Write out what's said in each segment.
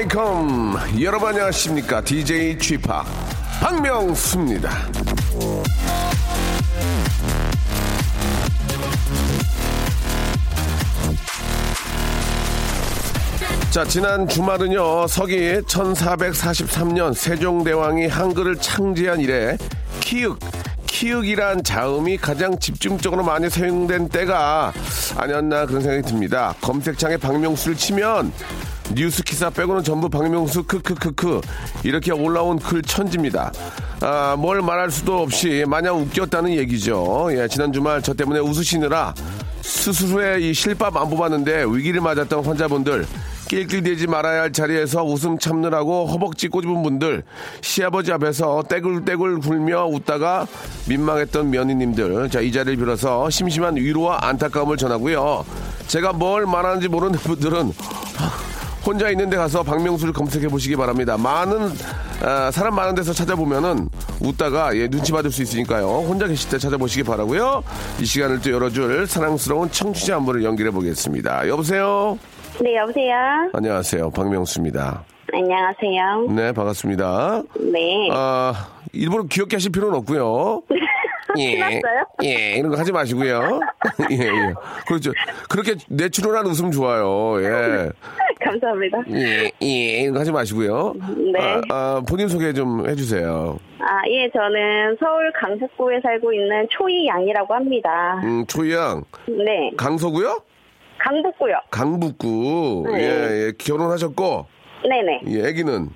welcome. 여러분 안녕하십니까? DJ Chip 박명수입니다. 자, 지난 주말은요, 서기 1443년 세종대왕이 한글을 창제한 이래 키읔, 키읔이란 자음이 가장 집중적으로 많이 사용된 때가 아니었나 그런 생각이 듭니다. 검색창에 박명수를 치면 뉴스 기사 빼고는 전부 박명수 크크크크 이렇게 올라온 글 천지입니다. 아, 뭘 말할 수도 없이 마냥 웃겼다는 얘기죠. 예, 지난 주말 저 때문에 웃으시느라 스스로의 이 실밥 안 뽑았는데 위기를 맞았던 환자분들 낄낄대지 말아야 할 자리에서 웃음 참느라고 허벅지 꼬집은 분들 시아버지 앞에서 떼굴떼굴 굴며 웃다가 민망했던 며느님들 자 이 자리를 빌어서 심심한 위로와 안타까움을 전하고요 제가 뭘 말하는지 모르는 분들은 혼자 있는 데 가서 박명수를 검색해 보시기 바랍니다. 많은 아, 사람 많은 데서 찾아보면은 웃다가 예, 눈치 받을 수 있으니까요. 혼자 계실 때 찾아보시기 바라고요. 이 시간을 또 열어줄 사랑스러운 청취자 한 분을 연결해 보겠습니다. 여보세요. 네, 여보세요? 안녕하세요. 박명수입니다. 안녕하세요. 네, 반갑습니다. 네. 아, 일부러 귀엽게 하실 필요는 없고요. 예, 신났어요? 예, 이런 거 하지 마시고요. 예, 예. 그렇죠. 그렇게 내추럴한 웃음 좋아요. 예. 감사합니다. 예, 예, 하지 마시고요. 네. 아, 아, 본인 소개 좀 해주세요. 아, 예, 저는 서울 강북구에 살고 있는 초이 양이라고 합니다. 음, 초이양, 네. 강서구요? 강북구요. 강북구. 네. 예, 예, 결혼하셨고, 네네. 예, 아기는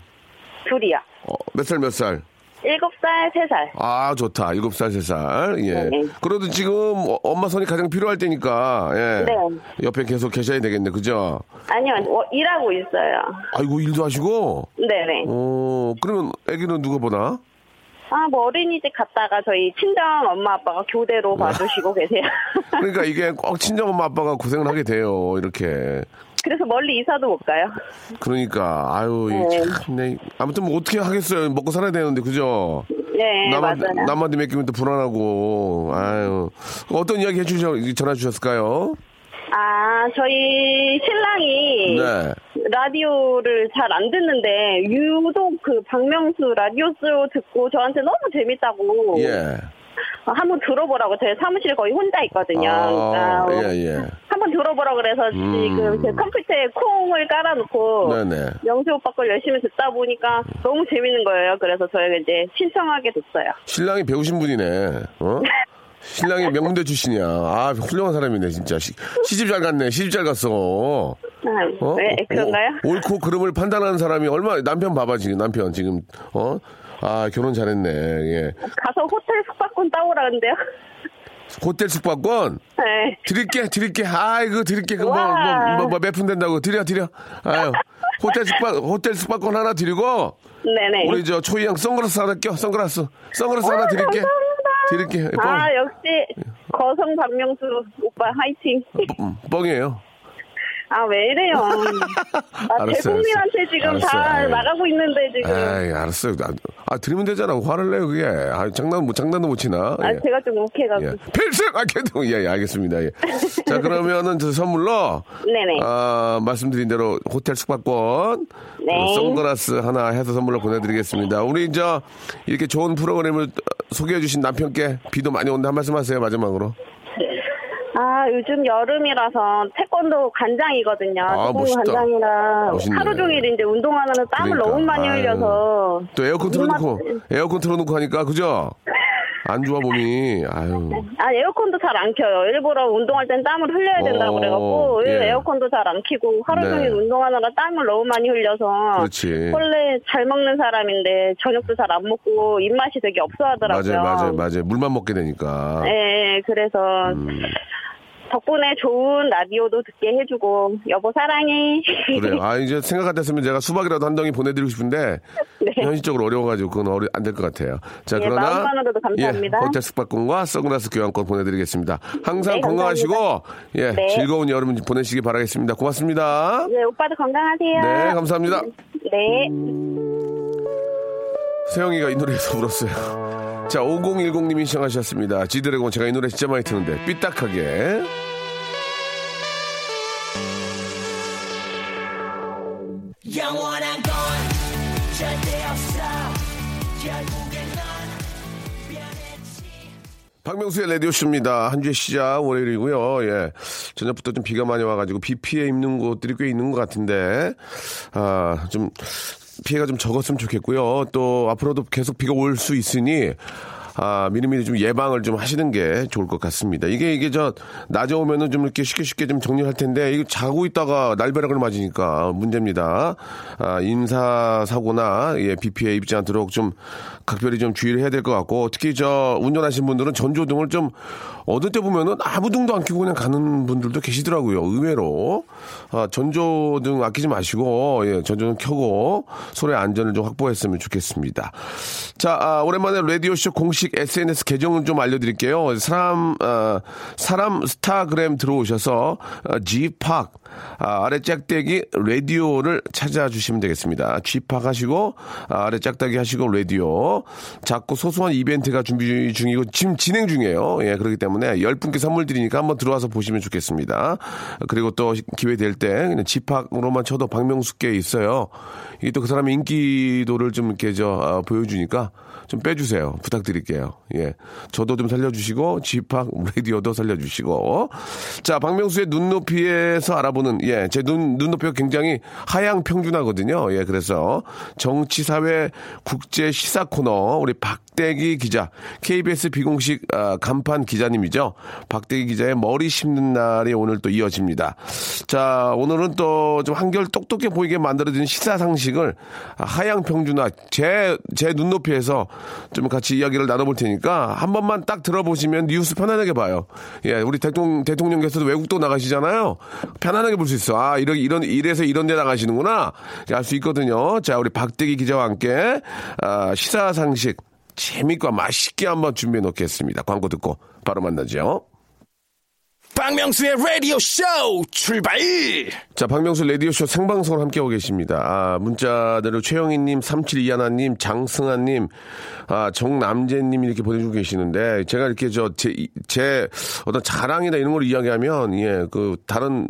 둘이요. 어, 몇 살, 몇 살? 일곱 살, 세 살. 아, 좋다. 일곱 살, 세 살. 예. 네. 그래도 지금 어, 엄마 손이 가장 필요할 때니까, 예. 네. 옆에 계속 계셔야 되겠네. 그죠? 아니요, 어, 일하고 있어요. 아이고, 일도 하시고, 네네. 어, 그러면 아기는 누가 보나? 아, 뭐 어린이집 갔다가 저희 친정 엄마 아빠가 교대로 봐주시고 계세요. 그러니까 이게 꼭 친정 엄마 아빠가 고생을 하게 돼요. 이렇게. 그래서 멀리 이사도 못 가요. 그러니까 아유 이 네. 참, 네. 아무튼 뭐 어떻게 하겠어요 먹고 살아야 되는데 그죠 네, 남한테 맞아요. 남한테 맡기면 또 불안하고 아유 어떤 이야기 해주셔 전화 주셨을까요 아, 저희 신랑이 네 라디오를 잘 안 듣는데 유독 그 박명수 라디오 쇼 듣고 저한테 너무 재밌다고 예. 어, 한번 들어보라고 제 사무실에 거의 혼자 있거든요. 아, 그러니까 예, 예. 한번 들어보라 그래서 지금 제 컴퓨터에 콩을 깔아놓고 네네. 명수 오빠 걸 열심히 듣다 보니까 너무 재밌는 거예요. 그래서 저희가 이제 신청하게 됐어요. 신랑이 배우신 분이네 어 신랑이 명문대 출신이야 아 훌륭한 사람이네 진짜 시, 시집 잘 갔네 시집 잘 갔어 아, 어? 네, 그런가요? 오, 옳고 그름을 판단하는 사람이 얼마 남편 봐봐 지금 남편 지금 어 아 결혼 잘했네 예 가서 호텔 숙박 권 따오라는데요. 호텔 숙박권 네. 드릴게, 드릴게. 아이고, 드릴게. 그 뭐, 와. 뭐, 뭐, 몇푼 된다고. 드려, 드려. 아유. 호텔 숙박, 호텔 숙박권 하나 드리고, 네네. 우리 저 초이양 선글라스 하나 껴, 선글라스. 선글라스 하나 드릴게. 감사합니다. 드릴게. 아, 뻥, 역시 거성 박명수 오빠 화이팅. 뻥, 뻥이에요. 아, 왜 이래요? 아, 대국민한테. 지금 알았어요. 다 아이. 나가고 있는데 지금. 에이, 알았어요. 아, 아, 드리면 되잖아. 화를 내요, 그게. 아, 장난, 뭐, 장난도 못 치나. 아, 예. 제가 좀 욱해가지고. 예. 필승! 아, 걔도, 예, 예, 알겠습니다. 예. 자, 그러면은 저 선물로. 네네. 아, 말씀드린 대로 호텔 숙박권. 네. 그리고 선글라스 하나 해서 선물로 보내드리겠습니다. 우리 이제 이렇게 좋은 프로그램을 소개해주신 남편께 비도 많이 온다 한 말씀 하세요, 마지막으로. 아, 요즘 여름이라서 태권도 간장이거든요. 아, 태권도 멋있다. 간장이라 멋있네. 하루 종일 이제 운동하면 땀을 그러니까. 너무 많이 아유. 흘려서. 또 에어컨 틀어놓고, 에어컨 틀어놓고 하니까, 그죠? 안 좋아, 몸이. 아유. 아, 에어컨도 잘 안 켜요. 일부러 운동할 땐 땀을 흘려야 된다고 어, 그래갖고, 예. 에어컨도 잘 안 켜고, 하루 네. 종일 운동하느라 땀을 너무 많이 흘려서. 그렇지. 원래 잘 먹는 사람인데, 저녁도 잘 안 먹고, 입맛이 되게 없어 하더라고요. 맞아요, 맞아요, 맞아요. 물만 먹게 되니까. 예, 예, 그래서, 음. 덕분에 좋은 라디오도 듣게 해주고 여보 사랑해. 그래요. 아, 이제 생각 같았으면 제가 수박이라도 한 덩이 보내드리고 싶은데 네. 현실적으로 어려워가지고 그건 안될 것 같아요. 자, 예, 그러나 마음만으로도 감사합니다. 예, 호텔 숙박권과 선글라스 교환권 보내드리겠습니다. 항상 네, 건강하시고 예, 네. 즐거운 여름 보내시기 바라겠습니다. 고맙습니다. 네, 오빠도 건강하세요. 네, 감사합니다. 네. 세영이가 이 노래에서 울었어요. 자, 5010님이 시청하셨습니다. 지드래곤 제가 이 노래 진짜 많이 듣는데 삐딱하게. 영원한 건 절대 없어 결국엔 넌 변했지 박명수의 라디오쇼입니다. 한 주의 시작 월요일이고요. 예. 저녁부터 좀 비가 많이 와가지고 비 피해 입는 곳들이 꽤 있는 것 같은데, 아, 좀, 피해가 좀 적었으면 좋겠고요. 또 앞으로도 계속 비가 올 수 있으니, 아, 미리미리 좀 예방을 좀 하시는 게 좋을 것 같습니다. 이게, 이게 저, 낮에 오면은 좀 이렇게 쉽게 쉽게 좀 정리할 텐데, 이거 자고 있다가 날벼락을 맞으니까 문제입니다. 아, 인사사고나, 예, 비 피해 입지 않도록 좀 각별히 좀 주의를 해야 될 것 같고, 특히 저, 운전하신 분들은 전조등을 좀, 어느 때 보면은 아무 등도 안 켜고 그냥 가는 분들도 계시더라고요. 의외로. 아, 전조등 아끼지 마시고, 예, 전조등 켜고, 서로의 안전을 좀 확보했으면 좋겠습니다. 자, 아, 오랜만에 라디오쇼 공식 SNS 계정을 좀 알려드릴게요. 사람, 아, 사람 스타그램 들어오셔서, 아, G팍, 아, 아래 짝대기 라디오를 찾아주시면 되겠습니다. G팍 하시고, 아, 아래 짝대기 하시고 라디오. 자꾸 소소한 이벤트가 준비 중이고, 지금 진행 중이에요. 예, 그렇기 때문에 10분께 선물 드리니까 한번 들어와서 보시면 좋겠습니다. 그리고 또 기회 될 때, G팍으로만 쳐도 박명수께 있어요. 이게 또 그 사람의 인기도를 좀 이렇게 저, 아, 보여주니까 좀 빼주세요. 부탁드릴게요. 예. 저도 좀 살려주시고, 지팍 라디오도 살려주시고. 자, 박명수의 눈높이에서 알아보는, 예, 제 눈, 눈높이가 굉장히 하향 평준하거든요. 예, 그래서 정치, 사회, 국제 시사 코너, 우리 박 대기 기자, KBS 비공식 아, 간판 기자님이죠. 박대기 기자의 머리 심는 날이 오늘 또 이어집니다. 자, 오늘은 또 좀 한결 똑똑해 보이게 만들어진 시사 상식을 하향 평준화, 제, 제 눈높이에서 좀 같이 이야기를 나눠볼 테니까 한 번만 딱 들어보시면 뉴스 편안하게 봐요. 예, 우리 대통령, 대통령께서도 외국도 나가시잖아요. 편안하게 볼 수 있어. 아, 이런, 이런, 이래서 이런 데 나가시는구나. 알 수 있거든요. 자, 우리 박대기 기자와 함께, 아, 시사 상식 재밌고 맛있게 한번 준비해 놓겠습니다. 광고 듣고 바로 만나죠. 박명수의 라디오 쇼 출발! 자, 박명수 라디오 쇼 생방송을 함께하고 계십니다. 아, 문자대로 최영희님, 3721님, 장승아님, 아, 정남재님 이렇게 보내주고 계시는데, 제가 이렇게 저, 제, 제 어떤 자랑이나 이런 걸 이야기하면, 예, 그, 다른,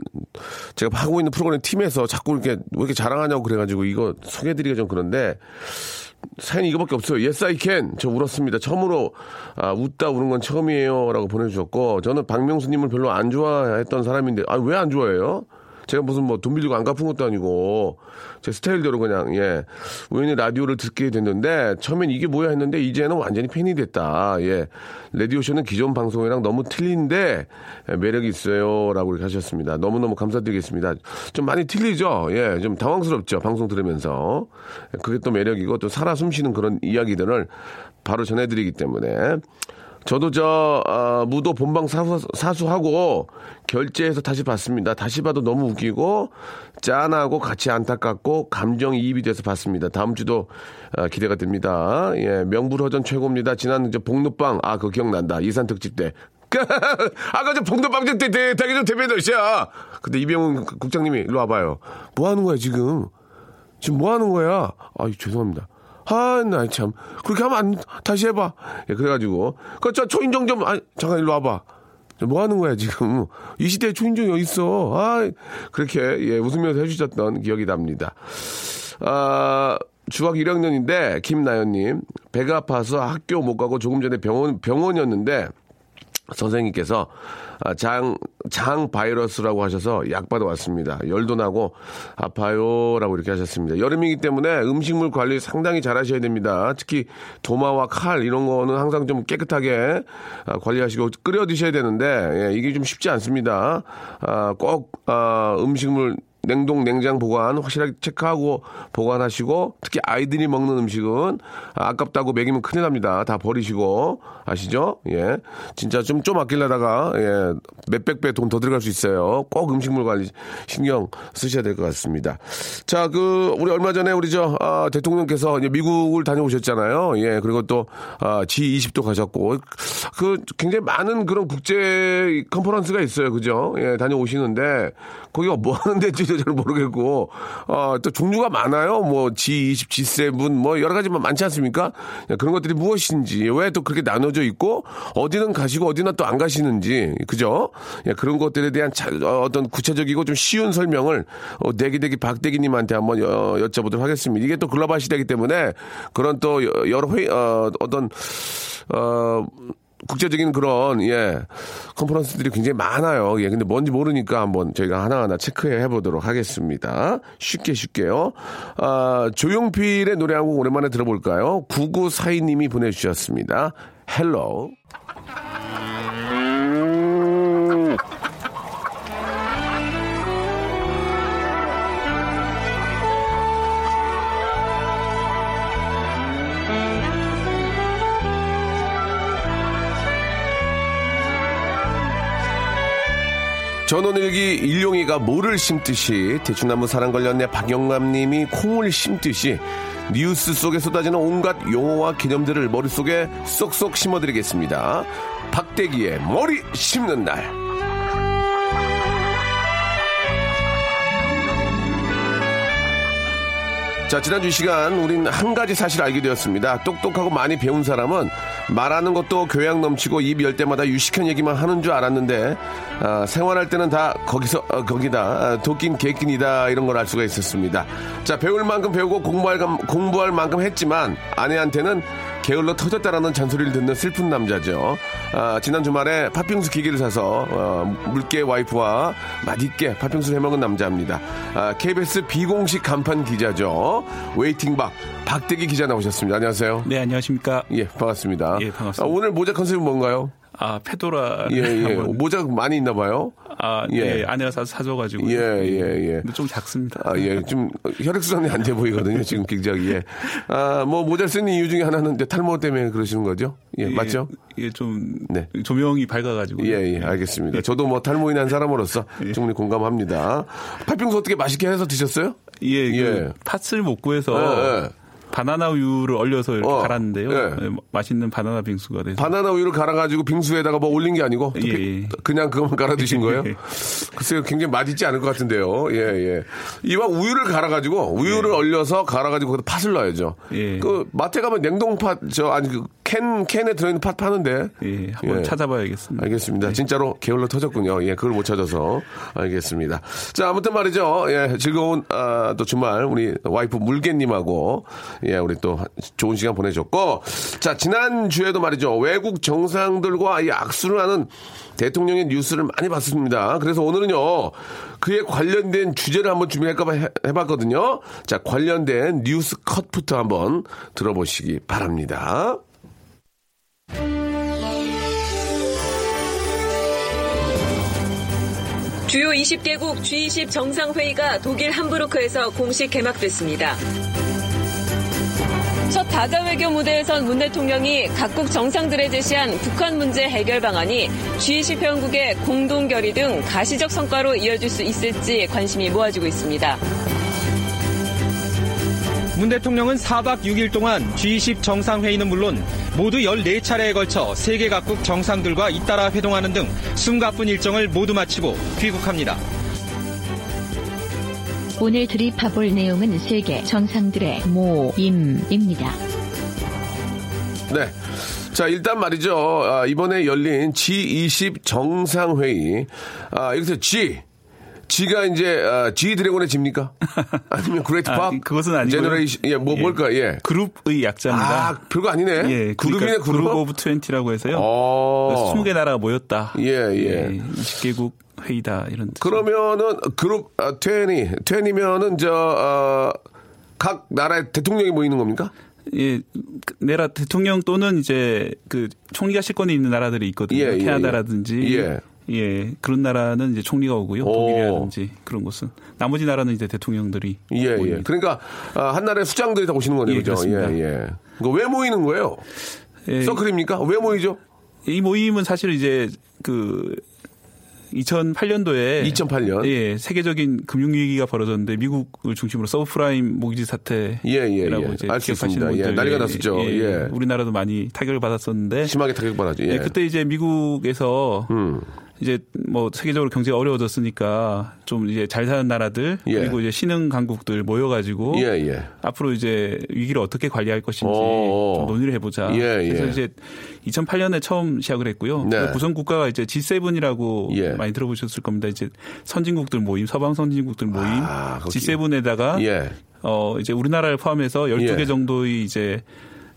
제가 하고 있는 프로그램 팀에서 자꾸 이렇게, 왜 이렇게 자랑하냐고 그래가지고 이거 소개해드리기가 좀 그런데, 사연이 이거밖에 없어요. Yes, I can. 저 울었습니다. 처음으로 아, 웃다 우는 건 처음이에요 라고 보내주셨고 저는 박명수님을 별로 안 좋아했던 사람인데 아 왜 안 좋아해요? 제가 무슨 뭐 돈 빌리고 안 갚은 것도 아니고 제 스타일대로 그냥 예 우연히 라디오를 듣게 됐는데 처음엔 이게 뭐야 했는데 이제는 완전히 팬이 됐다. 예. 라디오 쇼는 기존 방송이랑 너무 틀린데 예, 매력이 있어요라고 이렇게 하셨습니다. 너무 너무 감사드리겠습니다. 좀 많이 틀리죠? 예. 좀 당황스럽죠? 방송 들으면서. 그게 또 매력이고 또 살아 숨쉬는 그런 이야기들을 바로 전해드리기 때문에 저도 저 어, 무도 본방 사수, 사수 하고 결제해서 다시 봤습니다. 다시 봐도 너무 웃기고 짠하고 같이 안타깝고 감정 이입이 돼서 봤습니다. 다음 주도 어, 기대가 됩니다. 예, 명불허전 최고입니다. 지난 이제 복루빵 아 그거 기억난다. 이산 특집 때. 아까 저 복루빵 때 대- 대기 좀 대변도시야. 근데 이병훈 국장님이 일로 와봐요. 뭐 하는 거야 지금? 지금 뭐 하는 거야? 아, 죄송합니다. 아, 나 참. 그렇게 하면 안, 다시 해봐. 예, 그래가지고. 그, 저, 초인종 좀, 아, 잠깐 일로 와봐. 뭐 하는 거야, 지금. 이 시대에 초인종이 어딨어. 아, 그렇게, 예, 웃으면서 해주셨던 기억이 납니다. 아, 중학교 1학년인데, 김나연님. 배가 아파서 학교 못 가고 조금 전에 병원, 병원이었는데, 선생님께서 아, 장, 장 바이러스라고 하셔서 약 받아왔습니다. 열도 나고 아파요 라고 이렇게 하셨습니다. 여름이기 때문에 음식물 관리 상당히 잘 하셔야 됩니다. 특히 도마와 칼 이런 거는 항상 좀 깨끗하게 아, 관리하시고 끓여 드셔야 되는데 예, 이게 좀 쉽지 않습니다. 아, 꼭 아, 음식물 냉동 냉장 보관 확실하게 체크하고 보관하시고 특히 아이들이 먹는 음식은 아깝다고 먹이면 큰일 납니다. 다 버리시고 아시죠? 예. 진짜 좀 좀 아끼려다가 예. 몇백 배 돈 더 들어갈 수 있어요. 꼭 음식물 관리 신경 쓰셔야 될 것 같습니다. 자, 그 우리 얼마 전에 우리 저 아, 대통령께서 미국을 다녀오셨잖아요. 예. 그리고 또 아, G20도 가셨고 그 굉장히 많은 그런 국제 컨퍼런스가 있어요. 그죠? 예. 다녀오시는데 거기가 뭐 하는 데 인지도 잘 모르겠고 어, 또 종류가 많아요. 뭐 G20, G7 뭐 여러 가지 많지 않습니까? 예, 그런 것들이 무엇인지 왜 또 그렇게 나눠져 있고 어디는 가시고 어디나 또 안 가시는지 그죠? 예, 그런 것들에 대한 자- 어, 어떤 구체적이고 좀 쉬운 설명을 어, 대기대기 박대기님한테 한번 여, 여쭤보도록 하겠습니다. 이게 또 글로벌 시대이기 때문에 그런 또 여- 여러 회의 어, 어떤 어 국제적인 그런 예 컨퍼런스들이 굉장히 많아요. 예, 근데 뭔지 모르니까 한번 저희가 하나하나 체크해 보도록 하겠습니다. 쉽게 쉽게요. 아, 조용필의 노래 한곡 오랜만에 들어볼까요? 9942님이 보내주셨습니다. 헬로. 전원일기 일용이가 모를 심듯이 대추나무 사랑 걸렸네 박영감님이 콩을 심듯이 뉴스 속에 쏟아지는 온갖 용어와 개념들을 머릿속에 쏙쏙 심어드리겠습니다. 박대기의 머리 심는 날. 자, 지난주 이 시간 우린 한 가지 사실을 알게 되었습니다. 똑똑하고 많이 배운 사람은 말하는 것도 교양 넘치고 입 열 때마다 유식한 얘기만 하는 줄 알았는데 아, 생활할 때는 다 거기서 어, 거기다 아, 도끼는 개끼니다 이런 걸 알 수가 있었습니다. 자, 배울 만큼 배우고 공부할, 감- 공부할 만큼 했지만 아내한테는 게을러 터졌다라는 잔소리를 듣는 슬픈 남자죠. 아, 지난 주말에 팥빙수 기계를 사서 어, 물개 와이프와 맛있게 팥빙수를 해먹은 남자입니다. 아, KBS 비공식 간판 기자죠. 웨이팅박 박대기 기자 나오셨습니다. 안녕하세요. 네, 안녕하십니까. 예, 반갑습니다. 예, 반갑습니다. 아, 오늘 모자 컨셉은 뭔가요? 아, 페도라. 예, 예. 모자 많이 있나 봐요. 아, 예. 예. 아내가 사, 사줘가지고. 예, 예, 예. 근데 좀 작습니다. 아, 예, 좀 혈액순환이 안 돼 보이거든요. 지금 굉장히. 예. 아, 뭐 모자 쓰는 이유 중에 하나는 이제 탈모 때문에 그러시는 거죠? 예, 맞죠? 이게 좀 네. 조명이 밝아가지고. 예, 예, 알겠습니다. 저도 뭐 탈모인 한 사람으로서 충분히 공감합니다. 팥빙수 어떻게 맛있게 해서 드셨어요? 예, 그 예. 팥을 못 구해서 예, 예. 바나나 우유를 얼려서 이렇게 어, 갈았는데요. 예. 예, 맛있는 바나나 빙수가 돼서. 바나나 우유를 갈아가지고 빙수에다가 뭐 올린 게 아니고 또 예, 비- 예. 그냥 그것만 갈아 드신 거예요? 예. 글쎄요, 굉장히 맛있지 않을 것 같은데요. 예, 예. 이왕 우유를 갈아가지고 우유를 얼려서 갈아가지고 거기다 팥을 넣어야죠. 예. 그 마트 가면 냉동팥 저 아니 그캔 캔에 들어있는 팥 파는데. 예, 한번 예. 찾아봐야겠습니다. 알겠습니다. 진짜로 게을러 터졌군요. 예, 그걸 못 찾아서. 알겠습니다. 자, 아무튼 말이죠. 예, 즐거운, 아, 또 주말, 우리 와이프 물개님하고, 예, 우리 또 좋은 시간 보내줬고, 자, 지난주에도 말이죠. 외국 정상들과 이 악수를 하는 대통령의 뉴스를 많이 봤습니다. 그래서 오늘은요, 그에 관련된 주제를 한번 준비할까 봐 해- 해봤거든요. 자, 관련된 뉴스 컷부터 한번 들어보시기 바랍니다. 주요 20개국 G20 정상회의가 독일 함부르크에서 공식 개막됐습니다. 첫 다자 외교 무대에선 문 대통령이 각국 정상들에 제시한 북한 문제 해결 방안이 G20 회원국의 공동 결의 등 가시적 성과로 이어질 수 있을지 관심이 모아지고 있습니다. 문 대통령은 4박 6일 동안 G20 정상회의는 물론 모두 14차례에 걸쳐 세계 각국 정상들과 잇따라 회동하는 등 숨가쁜 일정을 모두 마치고 귀국합니다. 오늘 드립해볼 내용은 세계 정상들의 모임입니다. 네. 자, 일단 말이죠. 아, 이번에 열린 G20 정상회의. 아, 여기서 G. G가 이제, 아, G 드래곤의 G입니까? 아니면 great 아, 팝? 그것은 아니고요. generation, 예, 뭐, 예. 뭘까, 예. 그룹의 약자입니다. 아, 별거 아니네. 예, 그룹이네, 그러니까 그룹. Group of 20라고 해서요. 어. 20개 나라가 모였다. 예, 예. 20개국 회의다 이런 뜻. 그러면은 그룹, 아, 20, 20이면은 저, 어, 각 나라의 대통령이 모이는 겁니까? 예, 그 나라 대통령 또는 이제 그 총리가 실권이 있는 나라들이 있거든요. 예, 예, 캐나다라든지 예. 예 그런 나라는 이제 총리가 오고요. 오. 독일이라든지 그런 곳은 나머지 나라는 이제 대통령들이 예, 예. 그러니까 아, 한 나라의 수장들이 다 오시는 거네요. 예, 그죠? 그렇습니다. 예, 예. 그거 왜 모이는 거예요? 예, 서클입니까? 왜 모이죠? 이 모임은 사실 이제 그 2008년도에 2008년. 예 세계적인 금융 위기가 벌어졌는데 미국을 중심으로 서브프라임 모기지 사태라고 예, 예, 예. 이제 알수 있습니다. 예, 난리가 났었죠. 예. 우리나라도 많이 타격을 받았었는데 심하게 타격 받았죠. 예. 예, 그때 이제 미국에서 음. 이제 뭐 세계적으로 경제가 어려워졌으니까 좀 이제 잘 사는 나라들 예. 그리고 이제 신흥 강국들 모여가지고 예, 예. 앞으로 이제 위기를 어떻게 관리할 것인지 어. 좀 논의를 해보자. 예, 예. 그래서 이제 2008년에 처음 시작을 했고요. 네. 구성 국가가 이제 G7이라고 예. 많이 들어보셨을 겁니다. 이제 선진국들 모임, 서방 선진국들 모임, 아, 거기. G7에다가 예. 어 이제 우리나라를 포함해서 12개 예. 정도의 이제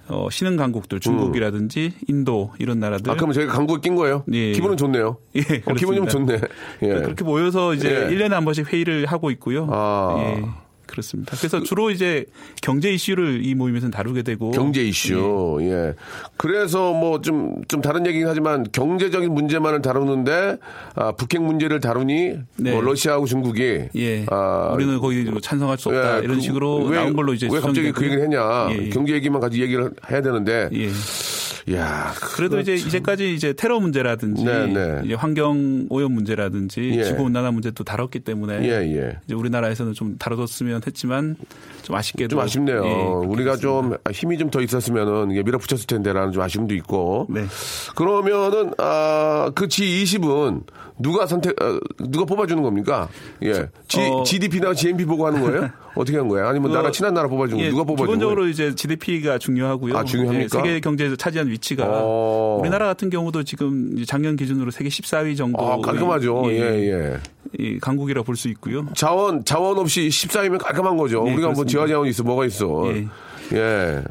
어 신흥 강국들 중국이라든지 인도 이런 나라들 아, 그러면 저희가 광고에 낀 거예요? 예. 기분은 좋네요. 예, 어, 기분이. 좋네. 예. 그러니까 그렇게 모여서 이제 예. 1년에 한 번씩 회의를 하고 있고요. 아. 예. 그렇습니다. 그래서 주로 이제 경제 이슈를 이 모임에서는 다루게 되고 경제 이슈. 예. 그래서 뭐 좀, 좀 다른 얘기긴 하지만 경제적인 문제만을 다루는데, 아, 북핵 문제를 다루니, 네. 뭐 러시아하고 중국이. 예. 아, 우리는 거기 뭐 찬성할 수 없다 예, 이런 그- 식으로 왜, 나온 걸로 이제 왜 갑자기 그. 얘기를 했냐. 예, 예. 경제 얘기만 가지고 얘기를 해야 되는데. 예. 야 그래도 이제 이제까지 이제 테러 문제라든지 네, 네. 이제 환경 오염 문제라든지 예. 지구 온난화 문제도 다뤘기 때문에 예, 예. 이제 우리나라에서는 좀 다뤄뒀으면 했지만 좀 아쉽게도 좀 아쉽네요. 예, 우리가 됐습니다. 좀 힘이 좀 더 있었으면은 이게 밀어붙였을 텐데라는 좀 아쉬움도 있고. 네. 그러면은 아, 그 G20은 누가 선택 어, 누가 뽑아주는 겁니까? 예. G, 어. GDP나 GNP 보고 하는 거예요? 어떻게 하는 거예요? 아니면 그거- 나라 친한 나라 뽑아주는 거 예, 누가 뽑아주는 기본적으로 거예요? 이제 GDP가 중요하고요. 아, 중요합니까? 예, 세계 경제에서 차지한 위치가 어. 우리나라 같은 경우도 지금 작년 기준으로 세계 14위 정도 아, 깔끔하죠. 예, 예. 이 강국이라 볼 수 있고요. 자원 자원 없이 14이면 깔끔한 거죠. 예, 우리가 뭐 그렇습니다. 지하 자원이 있어 뭐가 있어. 예. 예.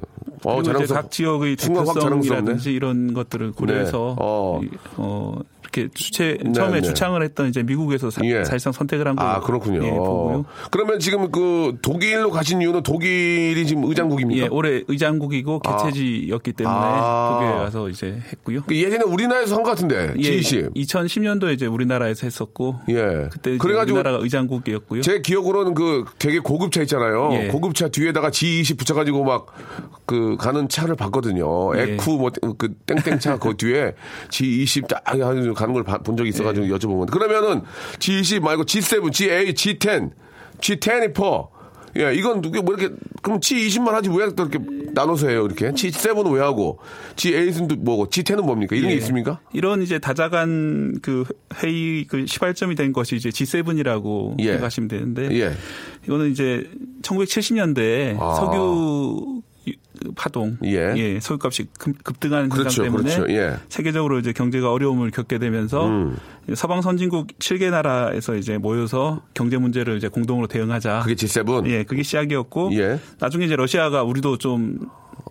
어, 그리고 이제 자랑스럽. 각 지역의. 대표성이라든지 이런 것들을 고려해서 네. 어. 이- 어, 이렇게 네, 처음에 네. 주창을 했던 이제 미국에서 사, 예. 실상 선택을 한 거. 아, 그렇군요. 예, 보고요. 그러면 지금 그 독일로 가신 이유는 독일이 지금 의장국입니까? 예, 올해 의장국이고 아. 개최지였기 때문에 아. 독일에 가서 이제 했고요. 그 예전에 우리나라에서 한 것 같은데, 예, G20. 2010년도에 이제 우리나라에서 했었고 예. 그때 그래가지고 우리나라가 의장국이었고요. 제 기억으로는 그 되게 고급차 있잖아요. 예. 고급차 뒤에다가 G20 붙여가지고 막 그 가는 차를 봤거든요. 예. 에쿠 뭐 그 땡땡차 그 뒤에 G20 딱 가는 걸 본 적이 있어가지고 예. 여쭤본 건데 그러면은 G20 말고 G7, G8, G10, G24 예, 이건 누구 뭐 이렇게 그럼 G20만 하지 왜 또 이렇게 나눠서 해요 이렇게 G7은 왜 하고 G8은 뭐고 G10은 뭡니까 이런 게 예. 있습니까? 이런 이제 다자간 그 회의 그 시발점이 된 것이 이제 G7이라고 예. 생각하시면 되는데 예. 이거는 이제 1970년대에 아. 석유 파동, 예. 석유값이 급- 급등하는 그렇죠, 현상 때문에 그렇죠. 예. 세계적으로 이제 경제가 어려움을 겪게 되면서 음. 서방 선진국 7개 나라에서 이제 모여서 경제 문제를 이제 공동으로 대응하자. 그게 G7. 예, 그게 시작이었고 예. 나중에 이제 러시아가 우리도 좀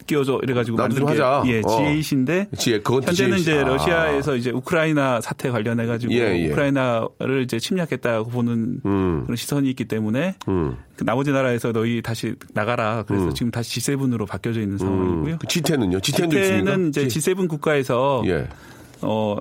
끼워줘 이래가지고 만든 게 하자. 예, 어. G8인데 G8, 그건 현재는 G8. 이제 아. 러시아에서 이제 우크라이나 사태 관련해가지고 예, 예. 우크라이나를 이제 침략했다고 보는 음. 그런 시선이 있기 때문에 음. 그 나머지 나라에서 너희 다시 나가라. 그래서 지금 다시 G7으로 바뀌어져 있는 상황이고요. 그 G10은요? G10도 있습니까? G10은 이제 G7 국가에서 예. 어,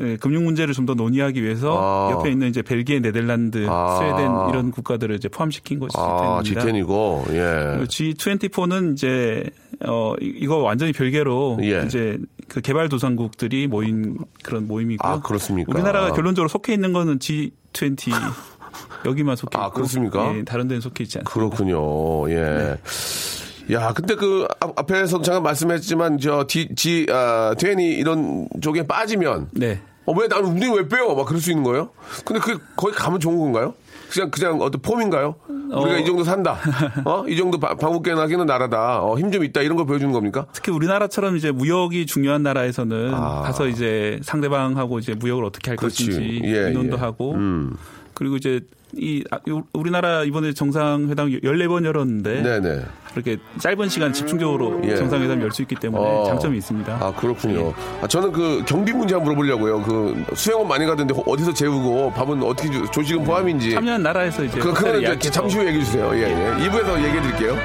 예, 금융 문제를 좀 더 논의하기 위해서 아. 옆에 있는 이제 벨기에, 네덜란드, 아. 스웨덴 이런 국가들을 이제 포함시킨 것이 아, G10입니다. G10이고, 예. G24는 이제 어 이- 이거 완전히 별개로 예. 이제 그 개발도상국들이 모인 그런 모임이고요. 아, 그렇습니까? 우리나라가 결론적으로 속해 있는 거는 G20 여기만 속해 아, 있고 그렇습니까? 예, 다른 데는 속해 있지 않습니다. 그렇군요. 예. 네. 야, 근데 그 앞- 앞에서 잠깐 말씀했지만 저 디, 지, 아, 데니 이런 쪽에 빠지면 네. 어, 왜 나는 우리 왜 빼요? 막 그럴 수 있는 거예요? 근데 그 거기 가면 좋은 건가요? 그냥 그냥 어떤 폼인가요? 우리가 어. 이 정도 산다. 어? 이 정도 바- 방국계 나기는 나라다. 어, 힘 좀 있다. 이런 걸 보여주는 겁니까? 특히 우리나라처럼 이제 무역이 중요한 나라에서는 아. 가서 이제 상대방하고 이제 무역을 어떻게 할 그렇지. 것인지 예, 의논도 예. 하고 음. 그리고 이제 이 아, 요- 우리나라 이번에 정상회담 14번 열었는데 네네. 그렇게 짧은 시간 집중적으로 예. 정상회담 열 수 있기 때문에 어. 장점이 있습니다. 아, 그렇군요. 아, 저는 그 경비 문제 한번 물어보려고요. 그 수영은 많이 가던데 어디서 재우고 밥은 어떻게 주- 조식은 포함인지. 참여한 나라에서 이제 그, 그거는 잠시 후에 얘기해 주세요. 예, 예. 2부에서 얘기해 드릴게요.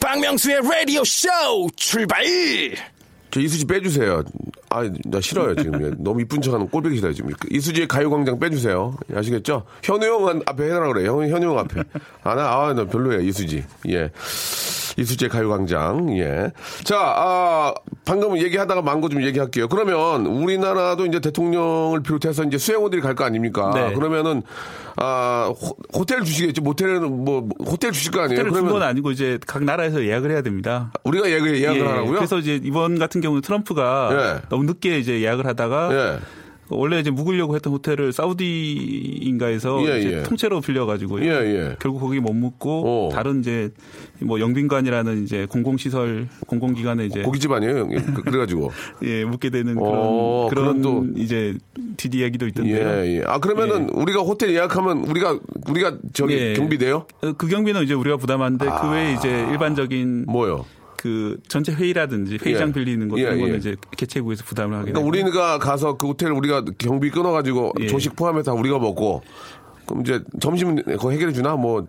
박명수의 라디오 쇼 출발! 저 이수지 빼주세요. 아, 나 싫어요, 지금. 예. 너무 이쁜 척 하는 꼴보기 싫어요, 지금. 이수지의 가요광장 빼주세요. 예, 아시겠죠? 현우 형 앞에 해달라 그래요. 현, 현우 형 앞에. 아, 나, 아, 나 별로예요, 이수지. 예. 이수지의 가요광장, 예. 자, 아, 방금 얘기하다가 망고 좀 얘기할게요. 그러면 우리나라도 이제 대통령을 비롯해서 이제 수행원들이 갈 거 아닙니까? 네. 그러면은, 아, 호, 텔 주시겠죠? 모텔은 뭐, 호텔 주실 거 아니에요? 호텔을 준건 아니고 이제 각 나라에서 예약을 해야 됩니다. 우리가 예약을, 예약을 예, 하라고요? 그래서 이제 이번 같은 경우는 트럼프가 예. 너무 늦게 이제 예약을 하다가 예. 원래 이제 묵으려고 했던 호텔을 사우디인가에서 예, 이제 예. 통째로 빌려가지고요. 예, 예. 결국 거기 못 묵고 오. 다른 이제 뭐 영빈관이라는 이제 공공시설 공공기관에 이제 고깃집 아니에요? 예, 그- 그래가지고. 예 묵게 되는 오, 그런 그런 그런 또- 이제 뒤 얘기도 있던데요. 예, 예. 아, 그러면은 우리가 호텔 예약하면 우리가, 우리가 저기 예. 경비돼요? 어, 그 경비는 이제 우리가 부담하는데 그 외에 이제 일반적인 아. 뭐요? 그 전체 회의라든지 회의장 예. 빌리는 것 예, 이런 거는 예. 이제 개최국에서 부담을 하게 그러니까 되고 우리가 가서 그 호텔 우리가 경비 끊어가지고 예. 조식 포함해서 다 우리가 먹고 그럼 이제 점심은 그거 해결해 주나? 뭐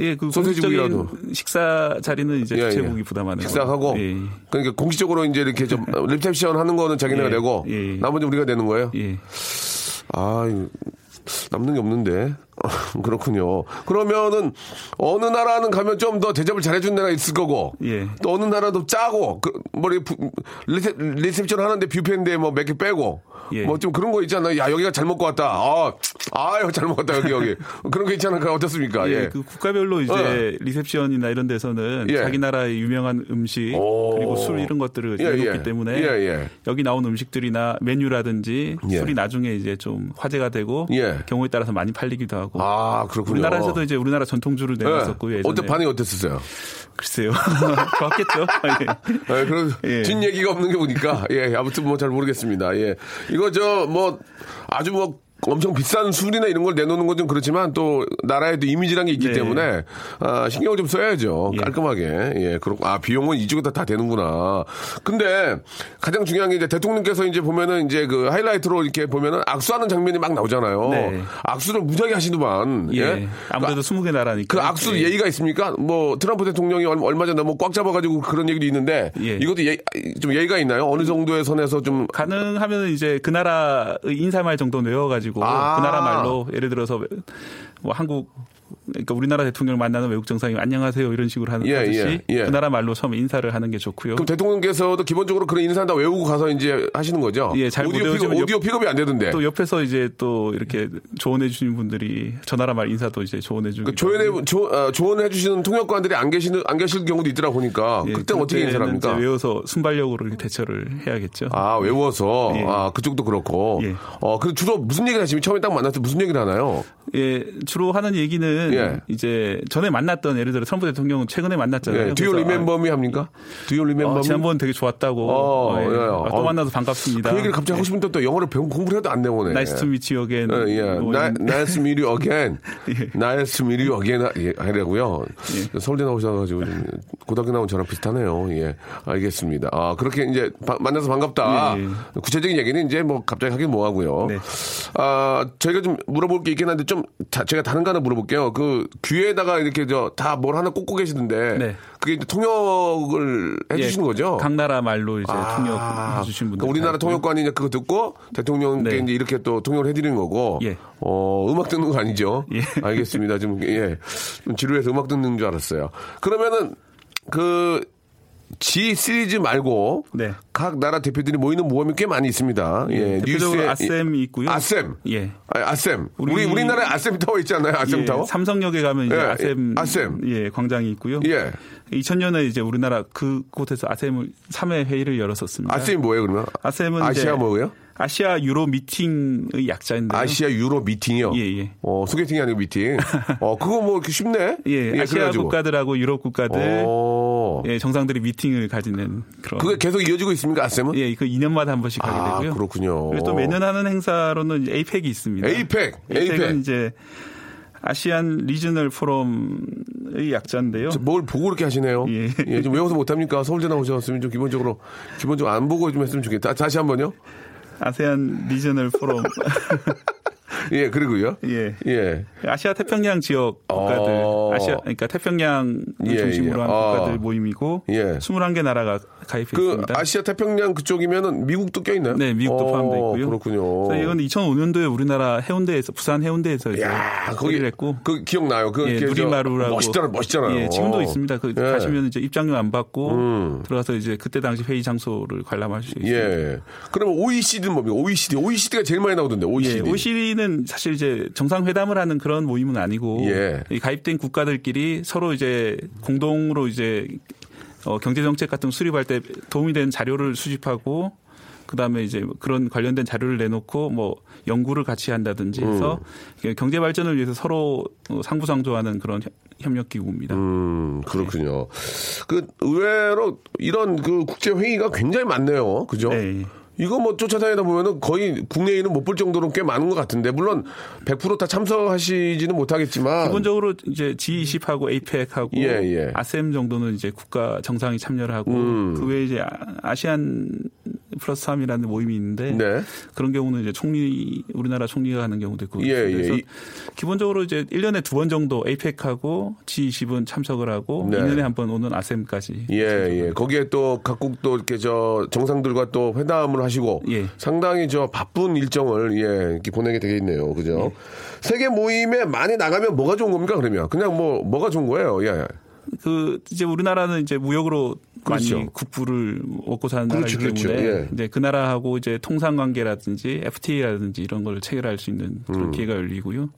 예, 그 소세지 공식적인 국이라도. 식사 자리는 이제 예, 개최국이 예. 부담하는 식사하고. 예, 그러니까 공식적으로 이제 이렇게 좀 리셉션 하는 거는 자기네가 예. 나머지 우리가 내는 거예요. 아, 남는 게 없는데. 그렇군요. 그러면은 어느 나라는 가면 좀 더 대접을 잘해준 데가 있을 거고, 예. 또 어느 나라도 짜고, 그 머리 부- 리셉, 리셉션 하는데 뷔페인데 뭐 몇 개 빼고, 예. 뭐좀 그런 거 있잖아요. 야 여기가 잘 먹고 왔다. 아, 아유 잘 먹었다 여기 여기. 그런 거 있잖아요. 그 어떻습니까? 예, 예. 그 국가별로 이제 예. 리셉션이나 이런 데서는 예. 자기 나라의 유명한 음식 오. 그리고 술 이런 것들을 예, 내놓기 예. 때문에 예, 예. 여기 나온 음식들이나 메뉴라든지 예. 술이 나중에 이제 좀 화제가 되고 예. 경우에 따라서 많이 팔리기도 하고 아 그렇군요. 우리나라에서도 이제 우리나라 전통주를 예. 내놨었고 예전에 어때 반응이 어땠었어요? 글쎄요 좋았겠죠 예. 예, 그런 예. 뒷 얘기가 없는 게 보니까 예, 아무튼 뭐 잘 모르겠습니다. 예, 이거 저 뭐 아주 뭐 엄청 비싼 술이나 이런 걸 내놓는 건 좀 그렇지만 또 나라에도 이미지란 게 있기 네. 때문에 아, 신경을 좀 써야죠. 예. 깔끔하게. 예, 그렇고 아 비용은 이쪽에다 다 되는구나. 근데 가장 중요한 게 이제 대통령께서 이제 보면은 이제 그 하이라이트로 이렇게 보면은 악수하는 장면이 막 나오잖아요. 네. 악수를 무지하게 하시더만. 예. 예. 아무래도 20개 나라니까 그 악수 예. 예의가 있습니까? 뭐 트럼프 대통령이 얼- 얼마 전에 뭐 꽉 잡아가지고 그런 얘기도 있는데 예. 이것도 예, 좀 예의가 있나요? 어느 정도의 선에서 좀 가능하면 이제 그 나라의 인사말 정도는 외워가지고 아. 그 나라 말로 예를 들어서 뭐 한국 그러니까 우리나라 대통령을 만나는 외국 정상이 안녕하세요 이런 식으로 하는 예, 하듯이 예, 예. 그 나라 말로 처음에 인사를 하는 게 좋고요. 그럼 대통령께서도 기본적으로 그런 인사는 다 외우고 가서 이제 하시는 거죠? 예, 잘못 오디오, 픽업, 오디오 픽업이 안 되던데. 또 옆에서 이제 또 이렇게 조언해 주시는 분들이 저 나라 말 인사도 이제 조언해 주고 그 조언해 조, 어, 조언해 주시는 통역관들이 안 계시는 안 계실 경우도 있더라 보니까 예, 그때 어떻게 인사를 합니까? 외워서 순발력으로 대처를 해야겠죠. 아 외워서 예. 아 그쪽도 그렇고 예. 어그 주로 무슨 얘기를 하시면 처음에 딱 만났을 때 무슨 얘기를 하나요? 예, 주로 하는 얘기는 예. 이제 전에 만났던 예를 들어 트럼프 대통령은 최근에 만났잖아요. 예, 그래서 remember me 합니까? do you 아, remember me 어, 지난번 되게 좋았다고. 어, 예. 예. 아, 또 어. 만나서 반갑습니다. 그 얘기를 갑자기 하고 싶은데 또 영어를 배우 공부를 해도 안 되오네. nice to meet you again. 예, 예. 뭐 나, nice to meet you again. 예. nice to meet you again. 하- 예, 하려고요. 서울대 나오셔가지고 좀 고등학교 나온 저랑 비슷하네요. 예. 알겠습니다. 아, 그렇게 이제 바- 만나서 반갑다. 예, 구체적인 얘기는 이제 뭐 갑자기 하긴 뭐 하고요. 네. 아, 저희가 좀 물어볼 게 있긴 한데 좀 자- 제가 다른 거 하나 물어볼게요. 그 귀에다가 이렇게 저 다 뭘 하나 꽂고 계시는데 네. 그게 이제 통역을 해주시는 예, 거죠? 각 나라 말로 이제 아, 통역해 주신 분들. 그러니까 우리나라 통역관이 이제 그거 듣고 대통령께 네. 이제 이렇게 또 통역을 해드리는 거고. 예. 어, 음악 듣는 거 아니죠? 예. 알겠습니다. 좀, 예. 좀 지루해서 음악 듣는 줄 알았어요. 그러면은, 그, G 시리즈 말고. 네. 각 나라 대표들이 모이는 모임이 꽤 많이 있습니다. 예. 대표적으로 뉴스에- 아셈이 있고요. 아셈. 예. 아, 아셈. 우리, 우리- 우리나라에 아셈 타워 않나요? 아셈 예, 타워? 삼성역에 가면 이제 예, 아셈, 아셈. 예, 광장이 있고요. 예. 2000년에 이제 우리나라 그곳에서 아셈을 3회 회의를 열었었습니다. 아셈이 뭐예요, 그러면? 아셈은 아시아 이제 뭐예요? Asia Euro Meeting의 약자인데요. Asia Euro Meeting이요? 예, 예. 어, 소개팅이 아니고 미팅. 어, 그거 뭐 이렇게 쉽네? 예, 아시아 그래가지고. 국가들하고 유럽 국가들 어. 예, 정상들이 미팅을 가지는 그런 그게 계속 이어지고 있습니까, 아셈은? 예, 그 2년마다 한 번씩 가게 아, 되고요. 그렇군요. 그리고 또 매년 하는 행사로는 에이펙이 있습니다. 에이펙, 에이펙은 에이펙. 이제 ASEAN Regional Forum의 약자인데요. 뭘 보고 그렇게 하시네요. 예. 예. 좀 외워서 못합니까? 서울대 나오셨으면 좀 기본적으로, 기본적으로 안 보고 좀 했으면 좋겠다. 다시 한 번요. ASEAN Regional Forum 예, 그리고요. 예. 예. 아시아 태평양 지역 국가들, 어. 아시아 그러니까 태평양을 예, 중심으로 예. 한 아. 국가들 모임이고 예. 21개 나라가 가입해 그 있습니다. 아시아 태평양 그쪽이면은 미국도 껴 있나요? 네, 미국도 어, 포함되어 있고요. 그렇군요. 이건 2005년도에 우리나라 해운대에서 부산 해운대에서 이제 야, 거기 했고 그 기억나요. 그 예, 누리마루라고 멋있잖아, 멋있잖아요. 예, 지금도 있습니다. 그 예. 가시면 이제 입장료 안 받고 음. 들어가서 이제 그때 당시 회의 장소를 관람할 수 있습니다. 예. 그러면 OECD는 뭡니까? OECD. OECD가 제일 많이 나오던데. OECD. 예, OECD 는 사실 이제 정상회담을 하는 그런 모임은 아니고 예. 이 가입된 국가들끼리 서로 이제 공동으로 이제 어, 경제 정책 같은 거 수립할 때 도움이 되는 자료를 수집하고 그다음에 이제 그런 관련된 자료를 내놓고 뭐 연구를 같이 한다든지 해서 음. 경제 발전을 위해서 서로 어, 상부상조하는 그런 협- 협력 기구입니다. 음, 그렇군요. 그 의외로 이런 그 국제 회의가 굉장히 많네요. 그죠? 네. 이거 뭐 쫓아다니다 보면은 거의 국내에는 못 볼 정도로 꽤 많은 것 같은데 물론 100%다 참석하시지는 못하겠지만 기본적으로 이제 G20하고 APEC하고 예, 예. 아셈 정도는 이제 국가 정상이 참여를 하고 음. 그 외에 이제 아- 아시안 플러스 3이라는 모임이 있는데 네. 그런 경우는 이제 총리 우리나라 총리가 하는 경우도 있고 예. 예. 그래서 이- 기본적으로 이제 1년에 두 번 정도 APEC하고 G20은 참석을 하고 네. 2년에 한 번 오는 아셈까지 예, 예. 거기에 또 각국 또 이렇게 저 정상들과 또 회담을 하시고 예. 상당히 저 바쁜 일정을 예, 이렇게 보내게 되겠네요. 그죠? 세계 모임에 많이 나가면 뭐가 좋은 겁니까? 그러면 그냥 뭐 뭐가 좋은 거예요? 예. 그 이제 우리나라는 이제 무역으로 그렇죠. 많이 국부를 먹고 사는 그렇죠, 나라이기 그렇죠. 때문에 예. 이제 그 나라하고 이제 통상 관계라든지 FTA라든지 이런 걸 체결할 수 있는 그런 음. 기회가 열리고요.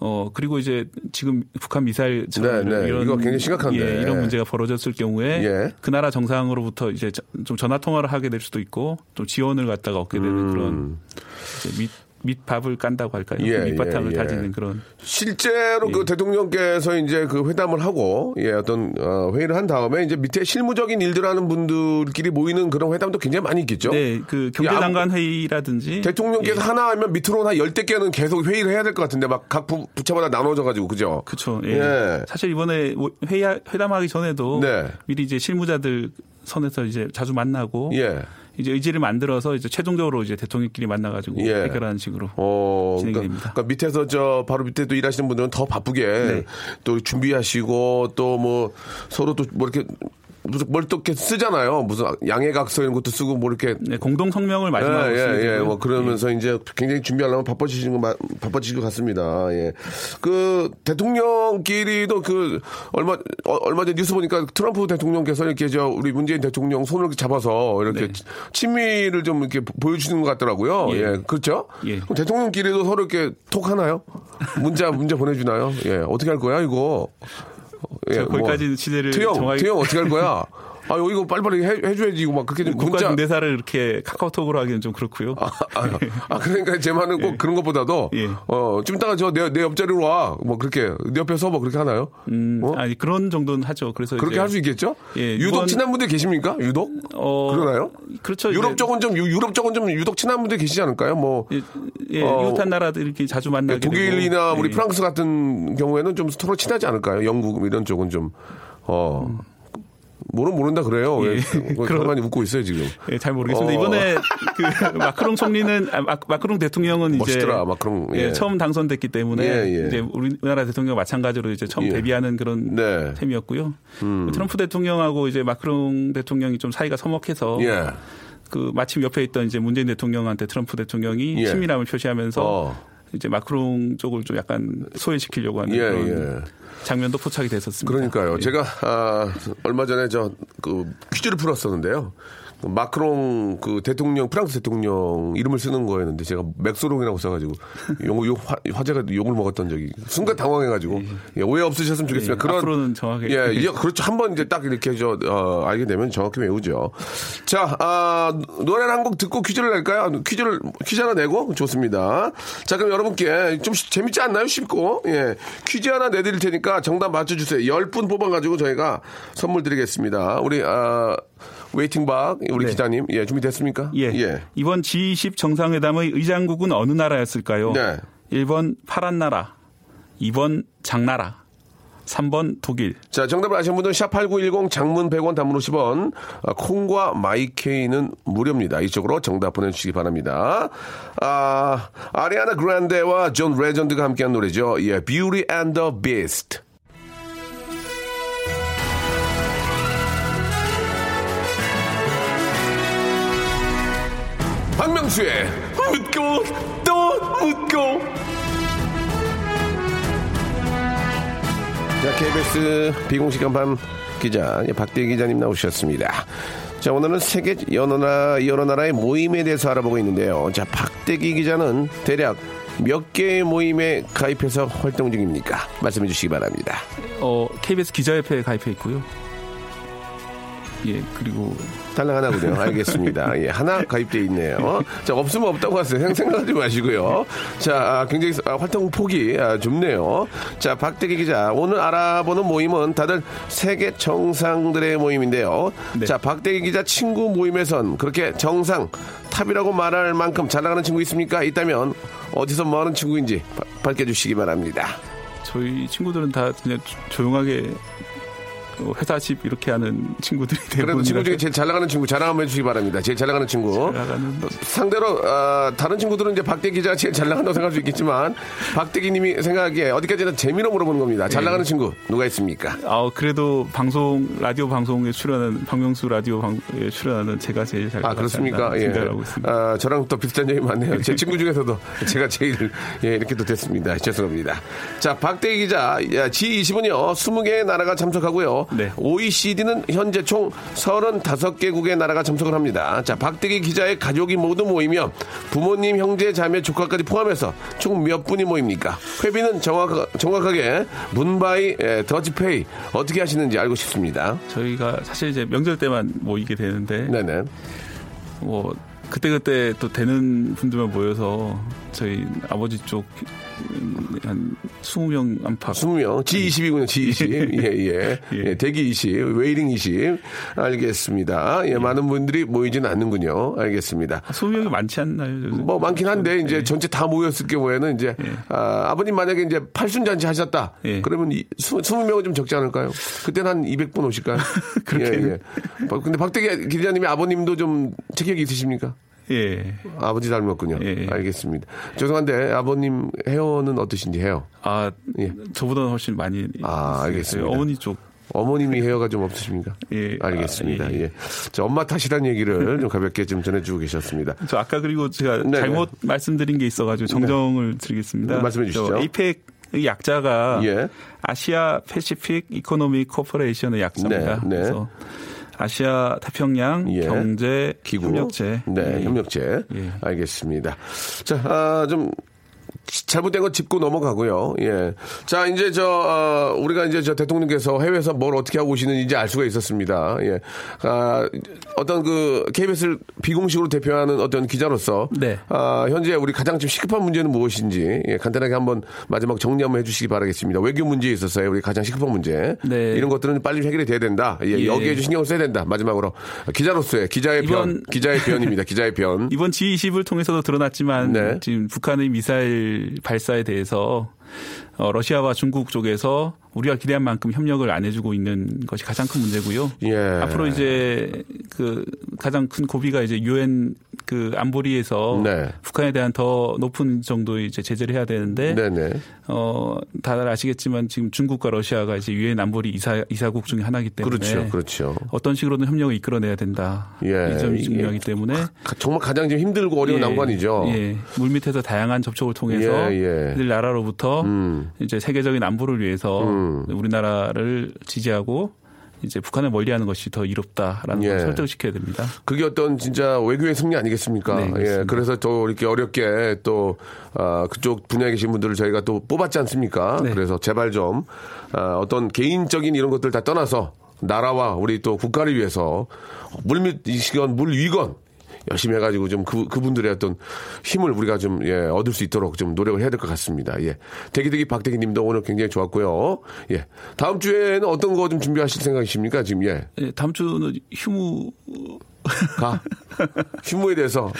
어 그리고 이제 지금 북한 미사일처럼 네, 네. 이런 굉장히 심각한데. 예, 이런 문제가 벌어졌을 경우에 예. 그 나라 정상으로부터 이제 저- 좀 전화 통화를 하게 될 수도 있고 좀 지원을 갖다가 얻게 되는 음. 그런 이제 밑 밑밥을 깐다고 할까요? 예, 밑바탕을 예, 예. 다지는 그런 실제로 그 대통령께서 이제 그 회담을 하고 예 어떤 어, 회의를 한 다음에 이제 밑에 실무적인 일들 하는 분들끼리 모이는 그런 회담도 굉장히 많이 있겠죠. 네, 그 경제 아무- 장관 회의라든지 대통령께서 예. 하나 하면 밑으로 한 열대 개는 계속 회의를 해야 될 것 같은데 막 각 부처마다 나눠져 가지고 그죠? 그렇죠. 예. 예. 사실 이번에 회의 회담하기 전에도 네. 미리 이제 실무자들 선에서 이제 자주 만나고 예. 이제 의지를 만들어서 이제 최종적으로 이제 대통령끼리 만나가지고 예. 해결하는 식으로 어, 진행이 그러니까, 됩니다. 그러니까 밑에서 저 바로 밑에 또 일하시는 분들은 더 바쁘게 네. 또 준비하시고 또 뭐 서로 또 뭐 이렇게 무슨 뭘 또 이렇게 쓰잖아요. 무슨 양해각서 이런 것도 쓰고 뭐 이렇게 네, 공동 성명을 마지막으로 예, 예, 예. 뭐 그러면서 이제 굉장히 준비하려면 바빠지시는 거 마- 바빠지실 것 같습니다. 예. 그 대통령끼리도 그 얼마 어, 얼마 전에 뉴스 보니까 트럼프 대통령께서 이렇게 저 우리 문재인 대통령 손을 잡아서 이렇게 네. 친미를 좀 이렇게 보여주는 것 같더라고요. 예, 예. 그렇죠? 예. 그럼 대통령끼리도 서로 이렇게 톡 하나요? 문자 문자 보내주나요? 예, 어떻게 할 거야 이거? 예, 거기까지 시대를 트형, 정하기- 트형 어떻게 할 거야? 아, 이거 빨리빨리 해, 해줘야지. 이거 막 그렇게 좀 문자. 국가중대사를 이렇게 카카오톡으로 하기는 좀 그렇고요. 아, 아, 아, 그러니까 제 말은 꼭 그런 것보다도 예. 어, 좀 이따가 저 내 내 옆자리로 와. 뭐 그렇게 내 옆에 서뭐 그렇게 하나요? 음, 어? 아니 그런 정도는 하죠. 그래서 그렇게 할 수 있겠죠? 예, 유독 이번- 친한 분들 계십니까? 유독? 어, 그러나요? 그렇죠. 유럽 쪽은 좀 유- 유럽 쪽은 좀 유독 친한 분들 계시지 않을까요? 뭐 예, 예, 어, 이웃한 나라들 이렇게 자주 만나게 독일이나 되고, 우리 예. 프랑스 같은 경우에는 좀 서로 친하지 않을까요? 영국 이런 쪽은 좀 어. 모르 모른다 그래요. 예. 예. 그런- 가만히 웃고 있어요 지금. 예, 잘 모르겠습니다. 어. 이번에 그 마크롱 총리는 아, 마- 마크롱 대통령은 멋있더라, 이제 마크롱. 예, 예. 처음 당선됐기 때문에 예, 예. 이제 우리나라 대통령 마찬가지로 이제 처음 예. 데뷔하는 그런 네. 셈이었고요. 트럼프 대통령하고 이제 마크롱 대통령이 좀 사이가 서먹해서 예. 그 마침 옆에 있던 이제 문재인 대통령한테 트럼프 대통령이 예. 친밀함을 표시하면서 어. 이제 마크롱 쪽을 좀 약간 소외시키려고 하는 예, 그런 예. 장면도 포착이 됐었습니다. 그러니까요. 예. 제가 아, 얼마 전에 저 그 퀴즈를 풀었었는데요. 그 마크롱 그 대통령 프랑스 대통령 이름을 쓰는 거였는데 제가 맥소롱이라고 써가지고 요, 요 화, 화제가 욕을 먹었던 적이 순간 당황해가지고 예, 오해 없으셨으면 좋겠습니다. 예, 그런 앞으로는 정확하게. 예, 예, 그렇죠. 한번 이제 딱 이렇게 저 어, 알게 되면 정확히 외우죠. 자, 아, 노래 를 한 곡 듣고 퀴즈를 낼까요? 퀴즈를 퀴즈 하나 내고 좋습니다. 자, 그럼 여러분께 좀 시- 재밌지 않나요? 쉽고 예, 퀴즈 하나 내드릴 테니까 정답 맞춰주세요. 10분 뽑아가지고 저희가 선물 드리겠습니다. 우리 아, waiting박 우리 네. 기자님 예 준비됐습니까? 예. 이번 G20 정상회담의 의장국은 어느 나라였을까요? 네. 1번 파란 나라, 2번 장나라, 3번 독일. 자, 정답을 아시는 분들은 샵8910 장문 100원 단문 50원, 아, 콩과 마이케이는 무료입니다. 이쪽으로 정답 보내 주시기 바랍니다. 아, 아리아나 그란데와 존 레전드가 함께한 노래죠. 예, Beauty and the Beast. 박명수의 묻고 또 묻고 자, KBS 비공식 간판 기자 예, 박대 기자님 나오셨습니다. 자, 오늘은 세계 여러 나라, 여러 나라의 모임에 대해서 알아보고 있는데요. 자, 박대기 기자는 대략 몇 개의 모임에 가입해서 활동 중입니까? 말씀해 주시기 바랍니다. 어, KBS 기자협회에 가입해 있고요. 예, 그리고 달랑 하나군요. 알겠습니다. 예, 하나 가입돼 있네요. 자, 없으면 없다고 하세요. 생- 생각하지 마시고요. 자, 아, 굉장히 아, 활동 폭이 아, 좁네요. 자, 박대기 기자. 오늘 알아보는 모임은 다들 세계 정상들의 모임인데요. 네. 자, 박대기 기자 친구 모임에선 그렇게 정상, top이라고 말할 만큼 잘 나가는 친구 있습니까? 있다면 어디서 뭐 하는 친구인지 바- 밝혀주시기 바랍니다. 저희 친구들은 다 그냥 조- 조용하게 어, 회사 집 이렇게 하는 친구들이 그래도 대부분 친구 중에 제일 잘 나가는 친구 자랑 한번 해주시기 바랍니다. 제일 잘 나가는 친구. 나가는 상대로 아, 다른 친구들은 이제 박대 기자가 제일 잘 나간다고 생각할 수 있겠지만 박대기님이 생각하기에 어디까지나 재미로 물어보는 겁니다. 잘 예. 나가는 친구 누가 있습니까? 아 그래도 방송 라디오 방송에 출연하는 박명수 라디오 방에 출연하는 제가 제일 잘 아 그렇습니까? 예. 생각하고 있습니다. 아, 저랑 또 비슷한 점이 많네요. 제 친구 중에서도 제가 제일 예, 이렇게 또 됐습니다. 죄송합니다. 자 박대기 기자 G20은요 20개의 나라가 참석하고요. 네. OECD는 현재 총 35개국의 나라가 참석을 합니다. 자 박대기 기자의 가족이 모두 모이면 부모님, 형제, 자매, 조카까지 포함해서 총 몇 분이 모입니까? 회비는 정확, 정확하게 문바이, 예, 더치페이 어떻게 하시는지 알고 싶습니다. 저희가 사실 이제 명절 때만 모이게 되는데 네네. 뭐 그때 그때 또 되는 분들만 모여서 저희 아버지 쪽 한 20명 안팎 20명, G20이군요, G20. 예, 예. 예. 예, 대기 20, waiting 20. 알겠습니다. 예, 많은 분들이 모이지는 않는군요. 알겠습니다. 20명이 많지 않나요? 요새? 뭐 많긴 한데 이제 예. 전체 다 모였을 경우에는 이제 아, 버님 만약에 이제 팔순잔치 하셨다. 예. 그러면 이, 수, 20명은 좀 적지 않을까요? 그때는 한 200분 오실까요? 그렇게. 예, 예. 어, 근데 박대기 기자님이 아버님도 좀 체격이 있으십니까? 예. 아버지 닮았군요. 예. 알겠습니다. 죄송한데 아버님 헤어는 어떠신지 헤어? 아, 예. 저보다 훨씬 많이. 아. 알겠습니다. 어머니 쪽. 어머님이 헤어가 좀 없으십니까? 예. 알겠습니다. 아, 예. 예. 자, 엄마 탓이란 얘기를 좀 가볍게 좀 전해주고 계셨습니다. 저 아까 그리고 제가 네네. 잘못 말씀드린 게 있어가지고 정정을 드리겠습니다. 네, 말씀해 주시죠. 저 APEC 의 약자가 예. Asia Pacific Economy Cooperation의 약자입니다. 네, 네. 그래서 아시아 태평양 예. 경제 기구. 협력체. 네, 예. 협력체. 예. 알겠습니다. 자, 아, 좀. 잘못된 건 짚고 넘어가고요. 예. 자, 이제 저, 어, 우리가 이제 저 대통령께서 해외에서 뭘 어떻게 하고 오시는지 알 수가 있었습니다. 예. 아, 어떤 그 KBS를 비공식으로 대표하는 어떤 기자로서. 네. 아, 현재 우리 가장 좀 시급한 문제는 무엇인지. 예, 간단하게 한번 마지막 정리 한번 해주시기 바라겠습니다. 외교 문제에 있어서요. 우리 가장 시급한 문제. 네. 이런 것들은 빨리 해결이 돼야 된다. 예, 예. 여기에 좀 신경을 써야 된다. 마지막으로. 기자로서의 기자의 변. 이번- 기자의 변입니다. 기자의 변. 이번 G20을 통해서도 드러났지만 네. 지금 북한의 미사일 발사에 대해서 어, 러시아와 중국 쪽에서 우리가 기대한 만큼 협력을 안 해주고 있는 것이 가장 큰 문제고요. 예. 앞으로 이제 그 가장 큰 고비가 이제 유엔 그 안보리에서 네. 북한에 대한 더 높은 정도의 이제 제재를 해야 되는데 네네. 어 다들 아시겠지만 지금 중국과 러시아가 이제 유엔 안보리 이사 이사국 중에 하나이기 때문에 그렇죠. 그렇죠. 어떤 식으로든 협력을 이끌어내야 된다. 예. 이 점이 이게 중요하기 때문에 가- 정말 가장 좀 힘들고 어려운 예, 난관이죠. 예. 물밑에서 다양한 접촉을 통해서 예, 예. 나라로부터 음. 이제 세계적인 안보를 위해서 음. 우리나라를 지지하고 이제 북한을 멀리하는 것이 더 이롭다라는 예. 걸 설득을 시켜야 됩니다. 그게 어떤 진짜 외교의 승리 아니겠습니까? 네, 예. 그래서 또 이렇게 어렵게 또, 아, 그쪽 분야에 계신 분들을 저희가 또 뽑았지 않습니까? 네. 그래서 제발 좀, 아, 어떤 개인적인 이런 것들 다 떠나서 나라와 우리 또 국가를 위해서 물밑 이시건 물 위건 열심히 해가지고 좀 그, 그분들의 어떤 힘을 우리가 좀, 예, 얻을 수 있도록 좀 노력을 해야 될 것 같습니다. 예. 대기대기 박대기 님도 오늘 굉장히 좋았고요. 예. 다음 주에는 어떤 거 좀 준비하실 생각이십니까? 지금, 예. 예, 다음 주는 휴무 가. 휴무에 대해서. 어,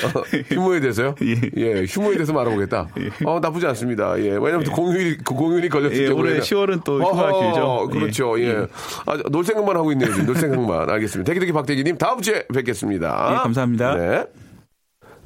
휴무에 대해서요? 예. 휴무에 대해서 말해보겠다. 어, 나쁘지 않습니다. 예. 왜냐면 또 공휴일이, 그 공휴일이 걸렸기 예, 때문에. 올해 10월은 또 휴가 길죠. 그렇죠. 예. 아, 놀 생각만 하고 있네요. 지금. 놀 생각만. 알겠습니다. 대기대기 박대기님, 다음 주에 뵙겠습니다. 예, 감사합니다. 네.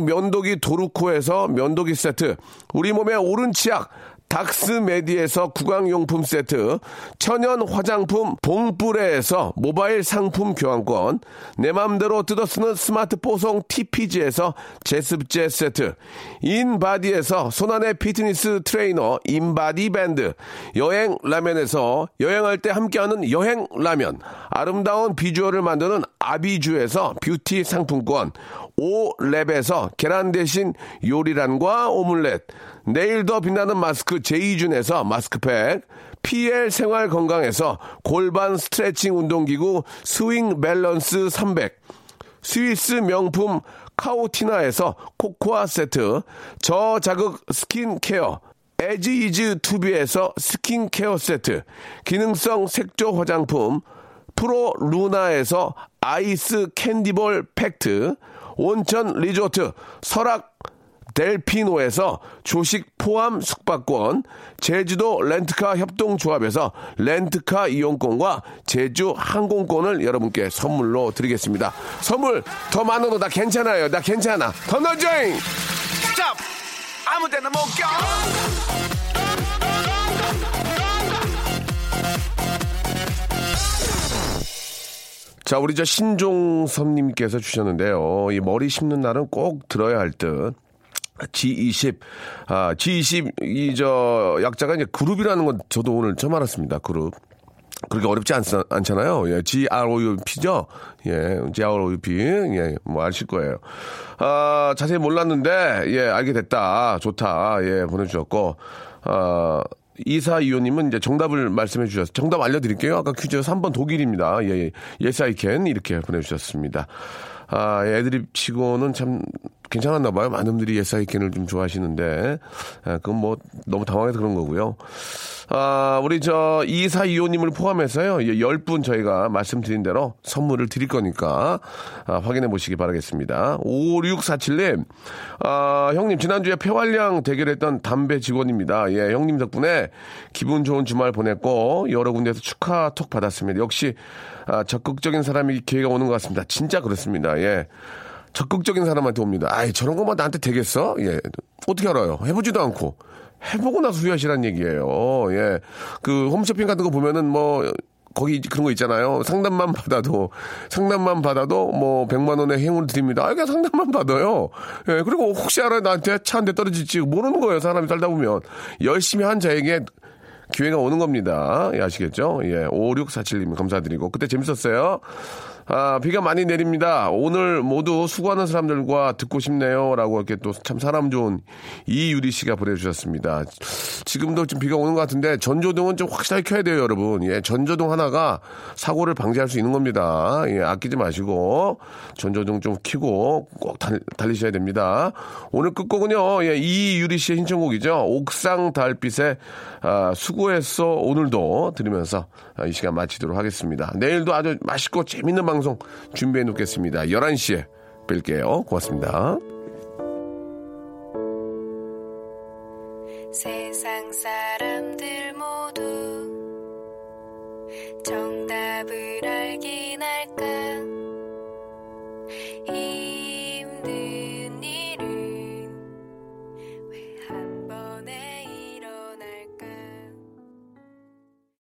면도기 도루코에서 면도기 세트, 우리 몸에 옳은 치약 닥스메디에서 구강용품 세트, 천연 화장품 봉뿌레에서 모바일 상품 교환권, 내 맘대로 뜯어쓰는 스마트 뽀송 TPG에서 제습제 세트, 인바디에서 손안의 피트니스 트레이너 인바디 밴드, 여행 라면에서 여행할 때 함께하는 여행 라면, 아름다운 비주얼을 만드는 아비주에서 뷰티 상품권, 오랩에서 계란 대신 요리란과 오믈렛, 내일 더 빛나는 마스크 제이준에서 마스크팩, PL 생활 건강에서 골반 스트레칭 운동기구 스윙 밸런스 300, 스위스 명품 카오티나에서 코코아 세트, 저자극 스킨케어, 에지이즈 투비에서 스킨케어 세트, 기능성 색조 화장품, 프로 루나에서 아이스 캔디볼 팩트, 온천 리조트 설악 델피노에서 조식 포함 숙박권, 제주도 렌트카 협동조합에서 렌트카 이용권과 제주 항공권을 여러분께 선물로 드리겠습니다. 선물 더 많아도 나 괜찮아요. 나 괜찮아. 더 넣어줘잉! 아무 데나 못 가! 자, 우리 저 신종섭님께서 주셨는데요. 이 머리 심는 날은 꼭 들어야 할 듯. G20, 아, G20, 이, 저, 약자가 이제 그룹이라는 건 저도 오늘 처음 알았습니다. 그룹. 그렇게 어렵지 않, 않잖아요. 예, GROUP죠? 예, GROUP. 예, 뭐 아실 거예요. 아, 자세히 몰랐는데, 예, 알게 됐다. 좋다. 예, 보내주셨고, 아, 이사이호님은 이제 정답을 말씀해 주셨어요. 정답 알려드릴게요. 아까 퀴즈 3번 독일입니다. 예, 예. Yes, I can. 이렇게 보내주셨습니다. 아, 애드립 치고는 참 괜찮았나 봐요. 많은 분들이 can을 좀 좋아하시는데. 아, 그건 뭐 너무 당황해서 그런 거고요. 아, 우리 저 이사이호님을 포함해서요. 예, 10분 저희가 말씀드린 대로 선물을 드릴 거니까 아, 확인해 보시기 바라겠습니다. 5647님, 아, 형님 지난주에 폐활량 대결했던 담배 직원입니다. 예, 형님 덕분에 기분 좋은 주말 보냈고 여러 군데에서 축하 톡 받았습니다. 역시 아, 적극적인 사람이 기회가 오는 것 같습니다. 진짜 그렇습니다. 예. 적극적인 사람한테 옵니다. 아이, 저런 것만 나한테 되겠어? 예. 어떻게 알아요? 해보지도 않고. 해보고 나서 후회하시란 얘기예요. 예. 그 홈쇼핑 같은 거 보면은 뭐, 거기 그런 거 있잖아요. 상담만 받아도, 상담만 받아도 뭐, 100만 원의 행운을 드립니다. 아, 그냥 상담만 받아요. 예. 그리고 혹시 알아 나한테 차 한 대 떨어질지 모르는 거예요. 사람이 살다 보면. 열심히 한 자에게 기회가 오는 겁니다. 예, 아시겠죠? 예, 5647님 감사드리고. 그때 재밌었어요. 아, 비가 많이 내립니다. 오늘 모두 수고하는 사람들과 듣고 싶네요. 라고 이렇게 또 참 사람 좋은 이유리 씨가 보내주셨습니다. 지금도 좀 비가 오는 것 같은데 전조등은 좀 확실하게 켜야 돼요, 여러분. 예, 전조등 하나가 사고를 방지할 수 있는 겁니다. 예, 아끼지 마시고 전조등 좀 켜고 꼭 달, 달리셔야 됩니다. 오늘 끝곡은요, 예, 이유리 씨의 신청곡이죠. 옥상 달빛에 아, 수고했어 오늘도 들으면서 아, 아, 이 시간 마치도록 하겠습니다. 내일도 아주 맛있고 재밌는 방송 준비해 놓겠습니다. 11시에 뵐게요. 고맙습니다. 세상 사람들 모두 정답을 알긴 할까?